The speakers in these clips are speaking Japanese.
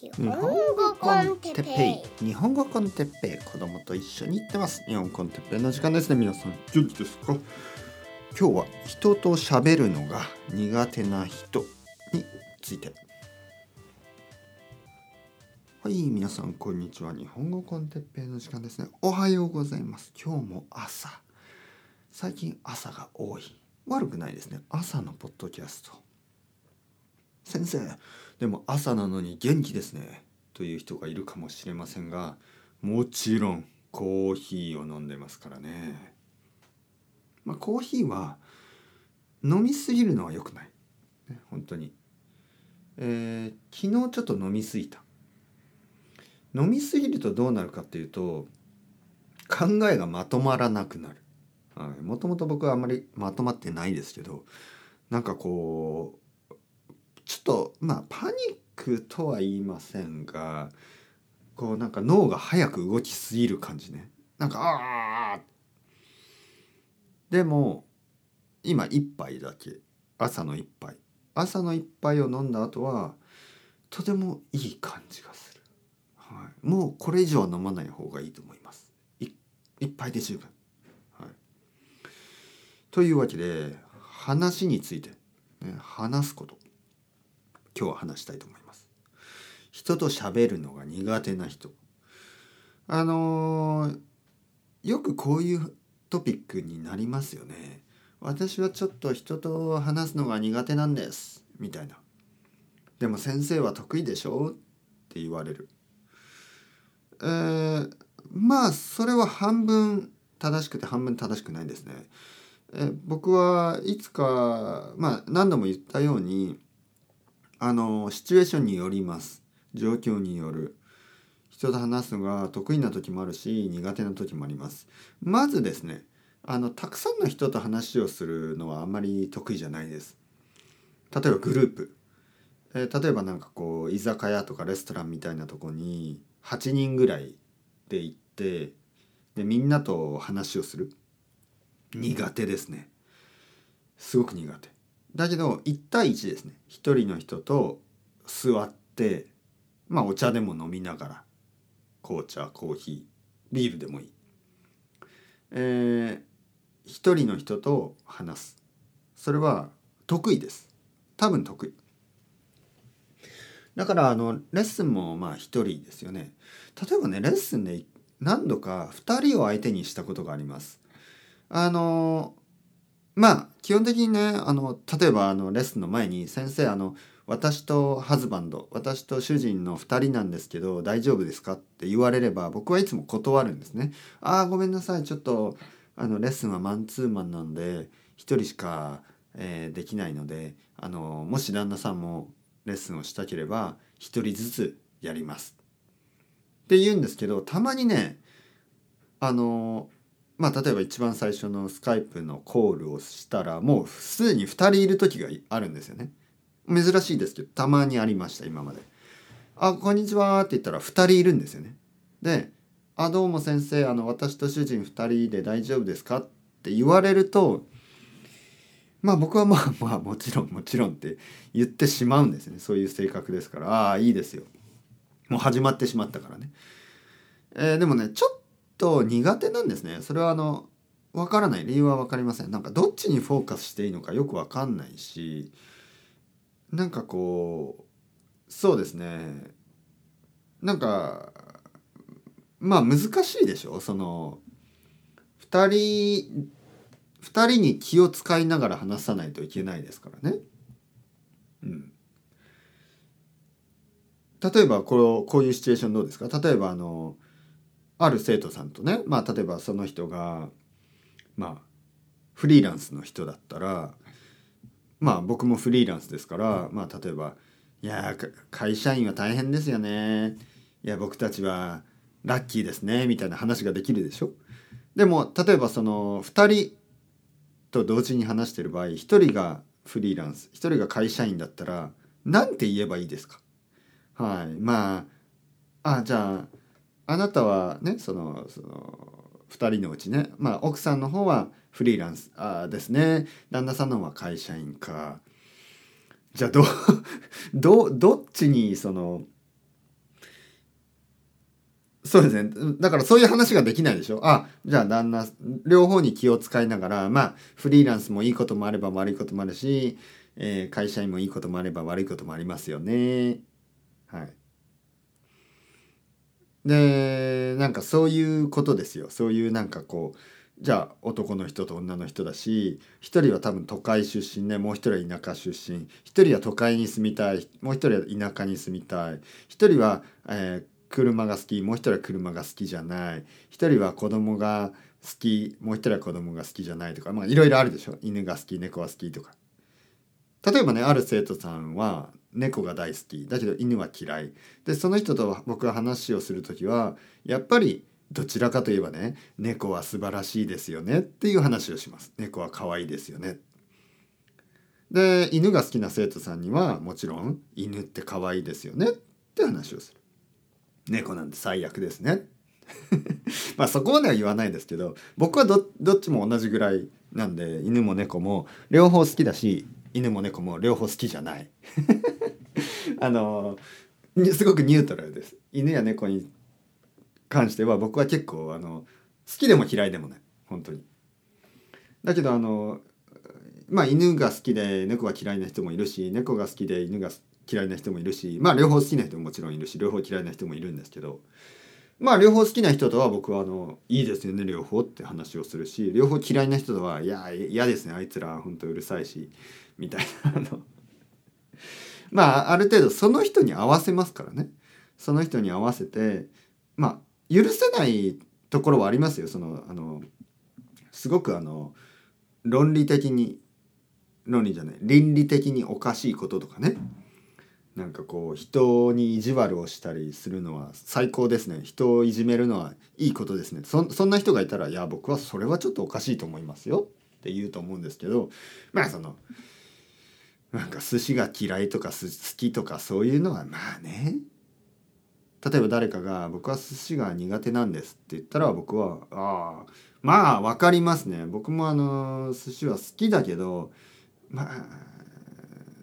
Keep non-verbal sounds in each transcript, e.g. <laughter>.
日本語コンテッペイ。日本語コンテッペイ。子供と一緒に行ってます。日本コンテッペイの時間ですね皆さん。元気ですか？今日は人と喋るのが苦手な人について。はい皆さんこんにちは。日本語コンテッペイの時間ですね。おはようございます。今日も朝。最近朝が多い。悪くないですね。朝のポッドキャスト。先生。でも朝なのに元気ですね。という人がいるかもしれませんがもちろんコーヒーを飲んでますからね。まあ、コーヒーは飲みすぎるのは良くない、ね、本当に、えー、昨日ちょっと飲みすぎた。飲みすぎるとどうなるかっていうと考えがまとまらなくなる。もともと僕はあんまりまとまってないですけどなんかこうちょっとまあパニックとは言いませんがこうなんか脳が早く動きすぎる感じね。なんかああでも今一杯だけ。朝の一杯。朝の一杯を飲んだ後はとてもいい感じがする、はい、もうこれ以上は飲まない方がいいと思います。い一杯で十分、はい、というわけで話について、ね、話すこと。今日は話したいと思います。人と喋るのが苦手な人。あのー、よくこういうトピックになりますよね。私はちょっと人と話すのが苦手なんです。みたいな。でも先生は得意でしょ？って言われる。えー、まあそれは半分正しくて半分正しくないですね。え僕はいつかまあ何度も言ったようにあのシチュエーションによります。状況による。人と話すのが得意な時もあるし苦手な時もあります。まずですねあのたくさんの人と話をするのはあんまり得意じゃないです。例えばグループ、えー、例えばなんかこう居酒屋とかレストランみたいなとこに8人ぐらいで行ってでみんなと話をする。苦手ですね。すごく苦手。だけど1対1ですね。1人の人と座ってまあお茶でも飲みながら紅茶コーヒービールでもいい。えー、1人の人と話す。それは得意です。多分得意。だからあのレッスンもまあ1人ですよね。例えばねレッスンで何度か2人を相手にしたことがあります。あのまあ基本的にねあの例えばあのレッスンの前に先生あの私とハズバンド私と主人の2人なんですけど大丈夫ですかって言われれば僕はいつも断るんですね。ああごめんなさいちょっとあのレッスンはマンツーマンなんで1人しか、えー、できないのであのもし旦那さんもレッスンをしたければ1人ずつやります。って言うんですけどたまにねあのまあ例えば一番最初のスカイプのコールをしたらもうすでに2人いる時があるんですよね。珍しいですけどたまにありました今まで。あこんにちはって言ったら2人いるんですよね。で「あどうも先生あの私と主人2人で大丈夫ですか?」って言われるとまあ僕はまあ <laughs> まあもちろんもちろんって言ってしまうんですねそういう性格ですからああいいですよもう始まってしまったからね。えー、でもねちょっと苦手なんですね。それはあのわからない。理由は分かりません。なんかどっちにフォーカスしていいのかよく分かんないしなんかこうそうですね。なんかまあ難しいでしょ？その2人2人に気を使いながら話さないといけないですからね。うん、例えばこうこういうシチュエーションどうですか？例えばあのある生徒さんとねまあ例えばその人がまあフリーランスの人だったらまあ僕もフリーランスですからまあ例えば「いや会社員は大変ですよね」「いや僕たちはラッキーですね」みたいな話ができるでしょ。でも例えばその2人と同時に話してる場合1人がフリーランス1人が会社員だったら何て言えばいいですか。はい。まああじゃああなたはねそのその2人のうちね、まあ、奥さんの方はフリーランスあですね。旦那さんの方は会社員か。じゃあど <laughs> どどっちにそのそうですね。だからそういう話ができないでしょ。あじゃあ旦那両方に気を使いながらまあフリーランスもいいこともあれば悪いこともあるし、えー、会社員もいいこともあれば悪いこともありますよね。はい。でなんかそういうことですよ。そういうなんかこうじゃあ男の人と女の人だし一人は多分都会出身ねもう一人は田舎出身。一人は都会に住みたい。もう一人は田舎に住みたい。一人は、えー、車が好き。もう一人は車が好きじゃない。一人は子供が好き。もう一人は子供が好きじゃないとか。まあいろいろあるでしょ。犬が好き猫が好きとか。例えばねある生徒さんは猫が大好き。だけど犬は嫌い。でその人と僕が話をする時はやっぱりどちらかといえばね猫は素晴らしいですよねっていう話をします。猫は可愛いですよね。で犬が好きな生徒さんにはもちろん犬って可愛いですよねって話をする。猫なんて最悪ですね。<laughs> まあそこまでは言わないですけど僕はどっちも同じぐらいなんで犬も猫も両方好きだし犬も猫も両方好きじゃない。<laughs> あのすごくニュートラルです。犬や猫に関しては僕は結構あの好きでも嫌いでもない。本当に。だけどあのまあ犬が好きで猫が嫌いな人もいるし猫が好きで犬が嫌いな人もいるしまあ両方好きな人ももちろんいるし両方嫌いな人もいるんですけどまあ両方好きな人とは僕はあのいいですよね両方って話をするし両方嫌いな人とはいや嫌ですねあいつら本当うるさいしみたいなあの。まあある程度その人に合わせますからね。その人に合わせてまあ許せないところはありますよ。そのあのすごくあの論理的に論理じゃない倫理的におかしいこととかね。なんかこう人に意地悪をしたりするのは最高ですね。人をいじめるのはいいことですね。そそんな人がいたらいや僕はそれはちょっとおかしいと思いますよ。って言うと思うんですけど。まあそのなんか寿司が嫌いとか好きとかそういうのはまあね。例えば誰かが「僕は寿司が苦手なんです」って言ったら僕は「ああまあ分かりますね。僕もあの寿司は好きだけどまあ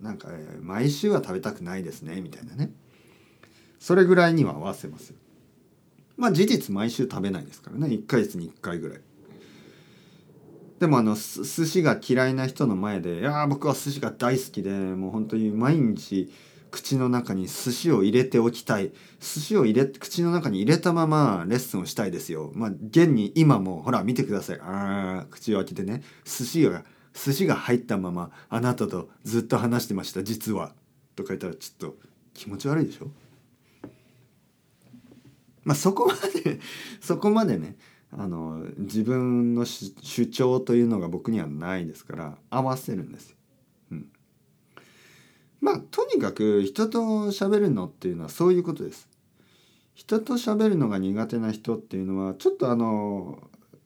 なんか毎週は食べたくないですね」みたいなね。それぐらいには合わせます。まあ事実毎週食べないですからね。1ヶ月に1回ぐらい。でもあの寿司が嫌いな人の前で「いや僕は寿司が大好きでもう本当に毎日口の中に寿司を入れておきたい。寿司を入れ口の中に入れたままレッスンをしたいですよ。まあ現に今もほら見てください。あ口を開けてね。寿司が寿司が入ったままあなたとずっと話してました実は。とか言ったらちょっと気持ち悪いでしょ？まあそこまでそこまでね。あの自分の主張というのが僕にはないですから合わせるんですよ。まあとにかく人と喋るのっていうのはそういうことです。人と喋るのが苦手な人っていうのはちょっとあの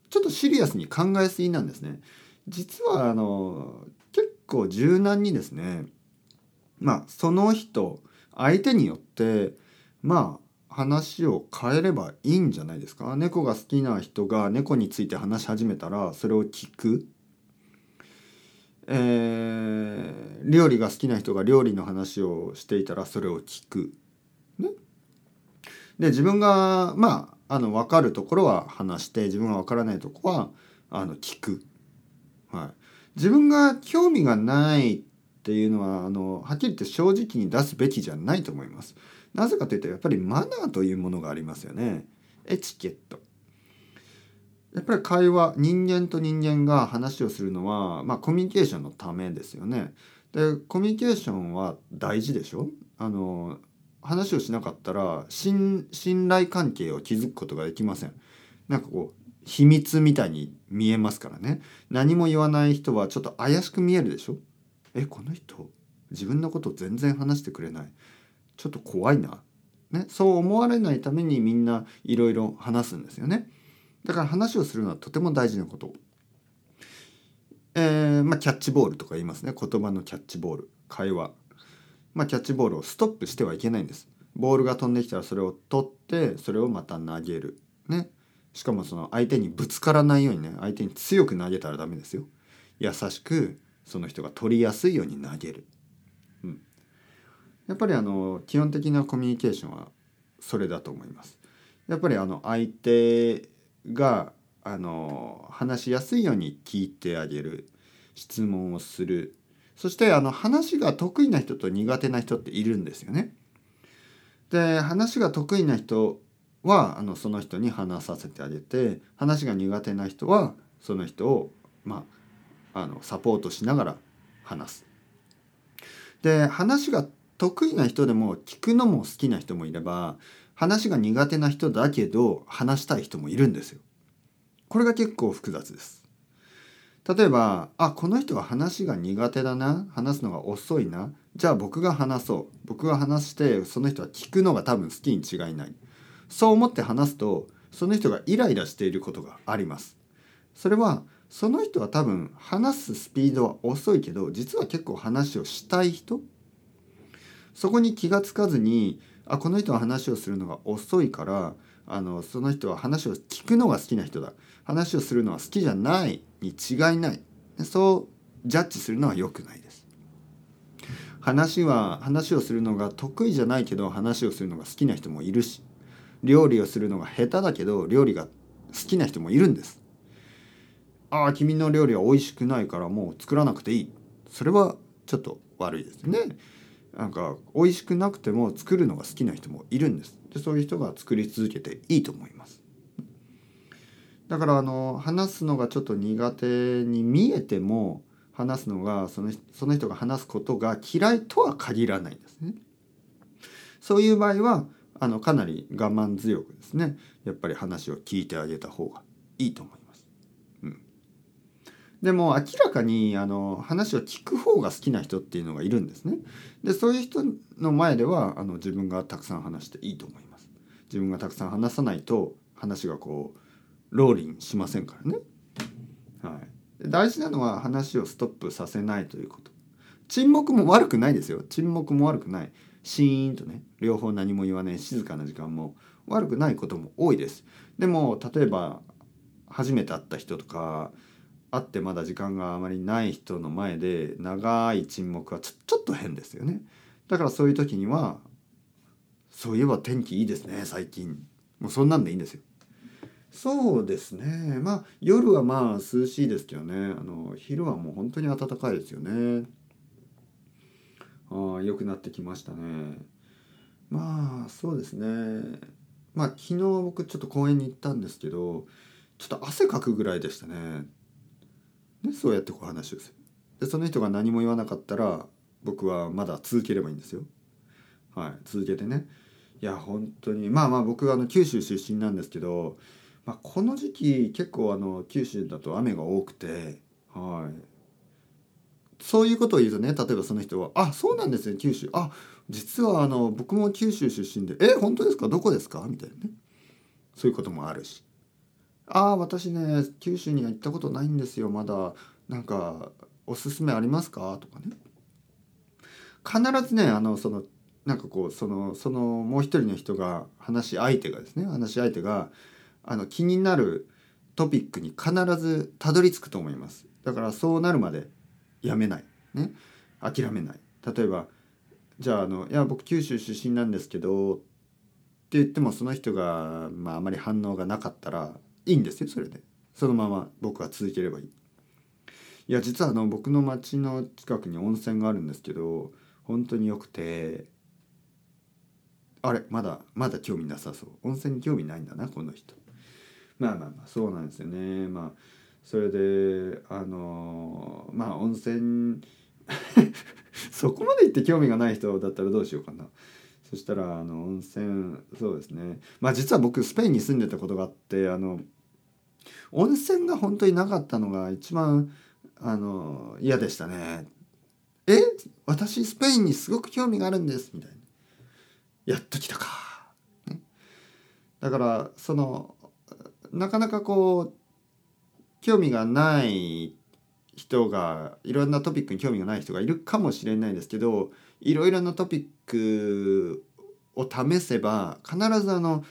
ちょっとシリアスに考えすぎなんですね。実はあの結構柔軟にですねまあその人相手によってまあ話を変えればいいんじゃないですか？猫が好きな人が猫について話し始めたらそれを聞くえー、料理が好きな人が料理の話をしていたらそれを聞く。ね、で自分がまああの分かるところは話して自分が分からないとこはあの聞く。はい、自分が興味がないっていうのはあのはっきり言って正直に出すべきじゃないと思います。なぜかというとやっぱりマナーというものがありますよね。エチケット。やっぱり会話人間と人間が話をするのは、まあ、コミュニケーションのためですよね。でコミュニケーションは大事でしょ？あの話をしなかったら信頼関係を築くことができません。なんかこう秘密みたいに見えますからね何も言わない人はちょっと怪しく見えるでしょ？えこの人自分のこと全然話してくれないちょっと怖いな、ね、そう思われないためにみんないろいろ話すんですよね。だから話をするのはとても大事なこと。えー、まあ、キャッチボールとか言いますね言葉のキャッチボール会話。まあ、キャッチボールをストップしてはいけないんです。ボールが飛んできたらそれを取ってそれをまた投げる。ね。しかもその相手にぶつからないようにね相手に強く投げたらダメですよ。優しくその人が取りやすいように投げる。やっぱりあの基本的なコミュニケーションはそれだと思います。やっぱりあの相手があの話しやすいように聞いてあげる質問をするそしてあの話が得意な人と苦手な人っているんですよね。で話が得意な人はあのその人に話させてあげて話が苦手な人はその人を、まあ、あのサポートしながら話す。で話が得意な人でも聞くのも好きな人もいれば話が苦手な人だけど話したい人もいるんですよ。これが結構複雑です。例えばあこの人は話が苦手だな話すのが遅いなじゃあ僕が話そう僕が話してその人は聞くのが多分好きに違いないそう思って話すとその人がイライラしていることがありますそれはその人は多分話すスピードは遅いけど実は結構話をしたい人そこに気がつかずにあこの人は話をするのが遅いからあのその人は話を聞くのが好きな人だ。話をするのは好きじゃないに違いない。そうジャッジするのは良くないです。話は話をするのが得意じゃないけど話をするのが好きな人もいるし料理をするのが下手だけど料理が好きな人もいるんです。ああ君の料理は美味しくないからもう作らなくていい。それはちょっと悪いです。ねなんか美味しくなくても作るのが好きな人もいるんですでそういう人が作り続けていいと思いますだからあの話すのがちょっと苦手に見えても話すのがそのその人が話すことが嫌いとは限らないんですね。そういう場合はあのかなり我慢強くですねやっぱり話を聞いてあげた方がいいと思います。でも明らかにあの話を聞く方が好きな人っていうのがいるんですね。でそういう人の前ではあの自分がたくさん話していいと思います。自分がたくさん話さないと話がこうローリンしませんからね。はい、大事なのは話をストップさせないということ。沈黙も悪くないですよ。沈黙も悪くない。シーンとね両方何も言わない静かな時間も悪くないことも多いです。でも例えば初めて会った人とか会ってまだ時間があまりない人の前で長い沈黙はちょちょっと変ですよね。だからそういう時には「そういえば天気いいですね最近」もうそんなんでいいんですよ。そうですね。まあ夜はまあ涼しいですけどね。あの昼はもう本当に暖かいですよね。ああ良くなってきましたね。まあそうですね。まあ昨日僕ちょっと公園に行ったんですけどちょっと汗かくぐらいでしたね。ねそうやってこう話をする。でその人が何も言わなかったら僕はまだ続ければいいんですよ。はい。続けてね。いや本当に。まあまあ僕はあの九州出身なんですけどまあ、この時期結構あの九州だと雨が多くて、はい、そういうことを言うとね例えばその人は「あそうなんですね九州。あ実はあの僕も九州出身で。え本当ですか？どこですか?」みたいなね。そういうこともあるし「ああ私ね九州には行ったことないんですよ。まだなんかおすすめありますか?」とかね。必ずねあのそのなんかこうそのそのもう一人の人が話し相手がですね話し相手があの気になるトピックに必ずたどり着くと思います。だからそうなるまでやめない。ね。諦めない。例えばじゃああの「いや僕九州出身なんですけど」って言ってもその人が、まあ、あまり反応がなかったらいいんですよそれで。そのまま僕は続ければいい。いや実はあの僕の町の近くに温泉があるんですけど本当によくてあれまだまだ興味なさそう。温泉に興味ないんだなこの人。まあまあまあそうなんですよね。まあそれであのまあ温泉 <laughs> そこまで行って興味がない人だったらどうしようかな。そしたらあの温泉そうですね。まあ実は僕スペインに住んでたことがあってあの温泉が本当になかったのが一番あの嫌でしたね。え？私スペインにすごく興味があるんですみたいな。やっと来たか、ね、だからそのなかなかこう興味がない人がいろんなトピックに興味がない人がいるかもしれないですけどいろいろなトピックを試せば必ずあの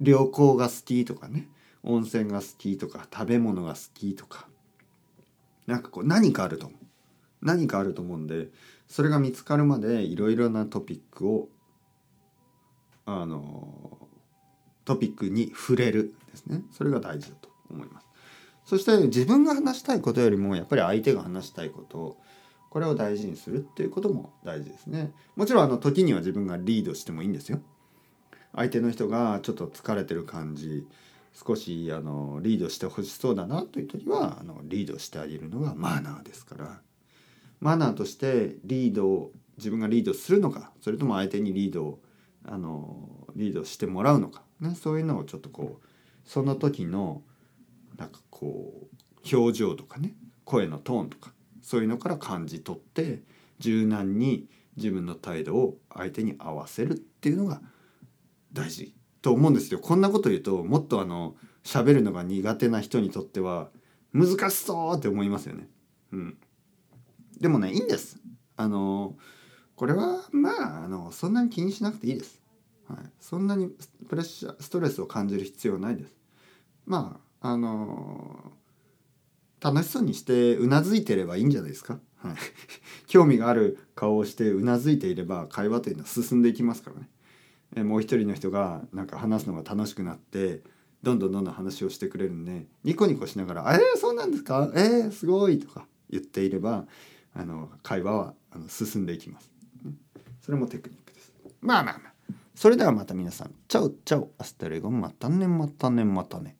旅行が好きとかね。温泉が好きとか食べ物が好きとか。なんかこう何かあると思う。何かあると思うんでそれが見つかるまでいろいろなトピックをあのトピックに触れるですね。それが大事だと思います。そして自分が話したいことよりもやっぱり相手が話したいことこれを大事にするっていうことも大事ですね。もちろんあの時には自分がリードしてもいいんですよ。相手の人がちょっと疲れてる感じ少しあのリードしてほしそうだなという時はあのリードしてあげるのがマナーですから。マナーとしてリードを自分がリードするのかそれとも相手にリードをあのリードしてもらうのか、ね、そういうのをちょっとこうその時のなんかこう表情とかね声のトーンとかそういうのから感じ取って柔軟に自分の態度を相手に合わせるっていうのが大事。と思うんですよ。こんなこと言うともっとあの喋るのが苦手な人にとっては難しそうって思いますよね。うん。でもねいいんです。あのこれはまああのそんなに気にしなくていいです。はい、そんなにプレッシャーストレスを感じる必要はないです。まああの楽しそうにしてうなずいてればいいんじゃないですか。はい、<laughs> 興味がある顔をしてうなずいていれば会話というのは進んでいきますからね。えもう一人の人がなんか話すのが楽しくなってどんどんどんどん話をしてくれるんでニコニコしながら「えー、そうなんですか？えー、すごい」とか言っていればあの会話はあの進んでいきます。それもテクニックです。まあまあまあ。それではまた皆さん、 ciao ciao、hasta luego、またねまたねまたね。